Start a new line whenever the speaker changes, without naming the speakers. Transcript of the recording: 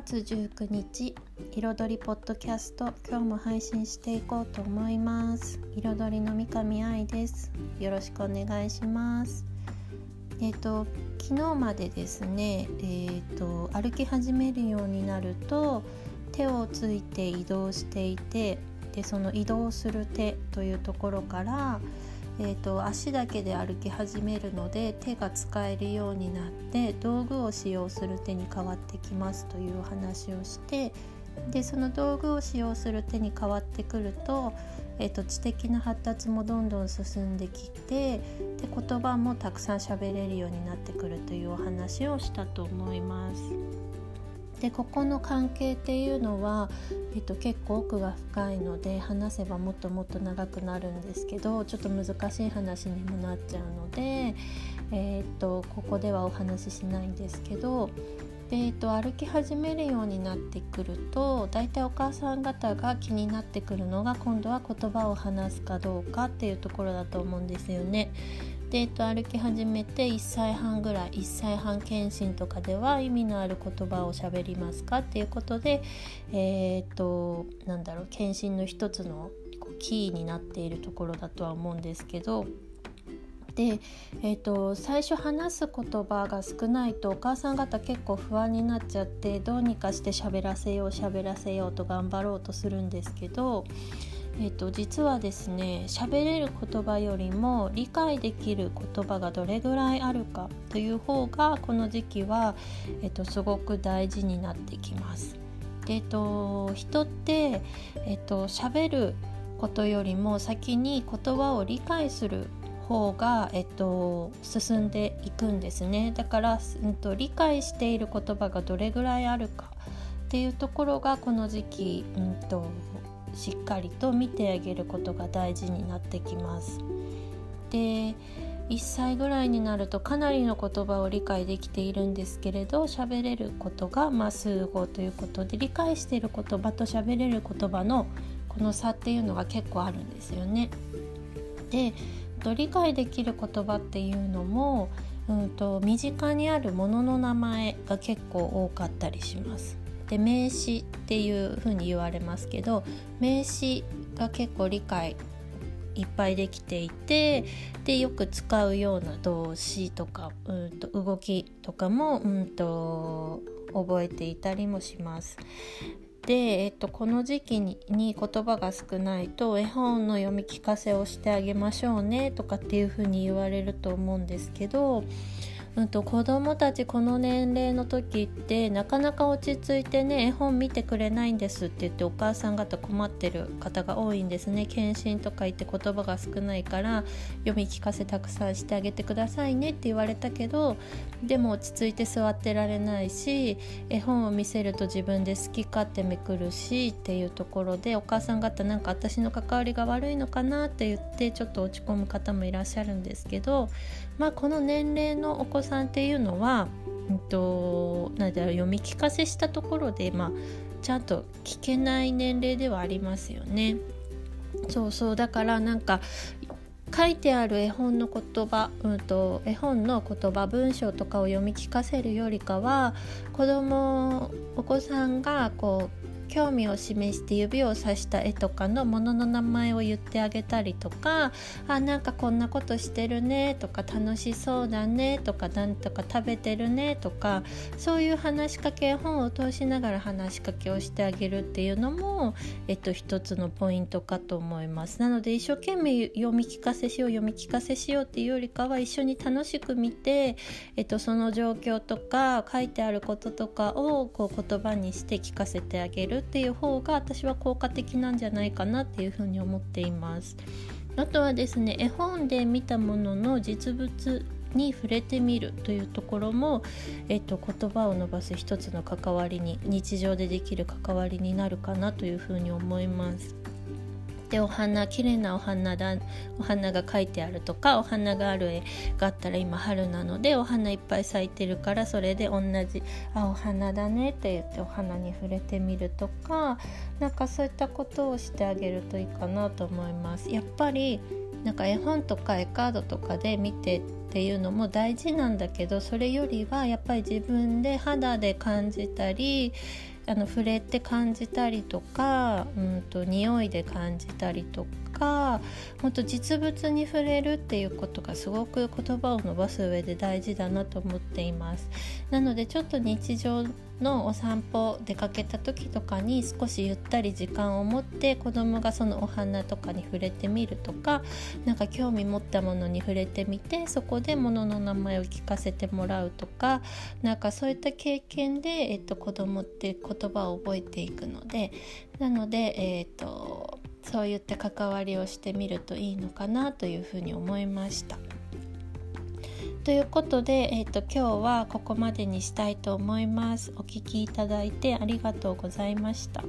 月19日彩りポッドキャスト今日も配信していこうと思います。彩りの三上愛です。よろしくお願いします。えっ、ー、と昨日までですねえっ、ー、と歩き始めるようになると手をついて移動していてでその移動する手というところからえーと、足だけで歩き始めるので手が使えるようになって道具を使用する手に変わってきますという話をしてでその道具を使用する手に変わってくると,、えーと、知的な発達もどんどん進んできてで言葉もたくさん喋れるようになってくるというお話をしたと思います。でここの関係っていうのは、えっと、結構奥が深いので話せばもっともっと長くなるんですけどちょっと難しい話にもなっちゃうので、え、っとここではお話ししないんですけどで、えっと、歩き始めるようになってくると大体お母さん方が気になってくるのが今度は言葉を話すかどうかっていうところだと思うんですよね。で、えっと、歩き始めて1歳半ぐらい1歳半検診とかでは意味のある言葉をしゃべりますかっていうことでえー、っとなんだろう検診の一つのキーになっているところだとは思うんですけどで、えーと、最初話す言葉が少ないとお母さん方結構不安になっちゃってどうにかして喋らせよう喋らせようと頑張ろうとするんですけどえーと、実はですね喋れる言葉よりも理解できる言葉がどれぐらいあるかという方がこの時期は、えーと、すごく大事になってきます。でえーと、人って、えー、と喋ることよりも先に言葉を理解する方が、えっと、進んでいくんですねだから、うんと、理解している言葉がどれぐらいあるかっていうところがこの時期、うんとしっかりと見てあげることが大事になってきます。で1歳ぐらいになるとかなりの言葉を理解できているんですけれど喋れることが、まあ、数語ということで理解している言葉と喋れる言葉のこの差っていうのが結構あるんですよね。で理解できる言葉っていうのも、うんと身近にあるものの名前が結構多かったりします。で名詞っていうふうに言われますけど名詞が結構理解いっぱいできていてでよく使うような動詞とかうんと動きとかもうんと覚えていたりもします。で、えっと、この時期に言葉が少ないと絵本の読み聞かせをしてあげましょうねとかっていうふうに言われると思うんですけどうんと、子供たちこの年齢の時ってなかなか落ち着いてね絵本見てくれないんですって言ってお母さん方困ってる方が多いんですね。検診とか言って言葉が少ないから読み聞かせたくさんしてあげてくださいねって言われたけどでも落ち着いて座ってられないし絵本を見せると自分で好き勝手めくるしっていうところでお母さん方なんか私の関わりが悪いのかなって言ってちょっと落ち込む方もいらっしゃるんですけどまあこの年齢のお子さんっていうのは、うんと、なんだろう読み聞かせしたところで、まあ、ちゃんと聞けない年齢ではありますよね。そうそうだからなんか書いてある絵本の言葉、うんと、絵本の言葉文章とかを読み聞かせるよりかは子供お子さんがこう興味を示して指をさした絵とかのものの名前を言ってあげたりとかあなんかこんなことしてるねとか楽しそうだねとかなんとか食べてるねとかそういう話しかけ本を通しながら話しかけをしてあげるっていうのも、えっと、一つのポイントかと思います。なので一生懸命読み聞かせしよう読み聞かせしようっていうよりかは一緒に楽しく見て、えっと、その状況とか書いてあることとかをこう言葉にして聞かせてあげるっていう方が私は効果的なんじゃないかなっていうふうに思っています。あとはですね絵本で見たものの実物に触れてみるというところも、えっと、言葉を伸ばす一つの関わりに日常でできる関わりになるかなというふうに思います。でお花綺麗なお花だお花が描いてあるとかお花がある絵があったら今春なのでお花いっぱい咲いてるからそれで同じ「あお花だね」って言ってお花に触れてみるとかなんかそういったことをしてあげるといいかなと思います。やっぱりなんか絵本とか絵カードとかで見てっていうのも大事なんだけどそれよりはやっぱり自分で肌で感じたりあの触れて感じたりとか、うんと、匂いで感じたりとかもっと実物に触れるっていうことがすごく言葉を伸ばす上で大事だなと思っています。なのでちょっと日常のお散歩出かけた時とかに少しゆったり時間を持って子供がそのお花とかに触れてみるとか何か興味持ったものに触れてみてそこで物の名前を聞かせてもらうとかなんかそういった経験で、えっと、子供って言葉を覚えていくのでなので、えっと、そういった関わりをしてみるといいのかなというふうに思いました。ということで、えーと、今日はここまでにしたいと思います。お聴きいただいてありがとうございました。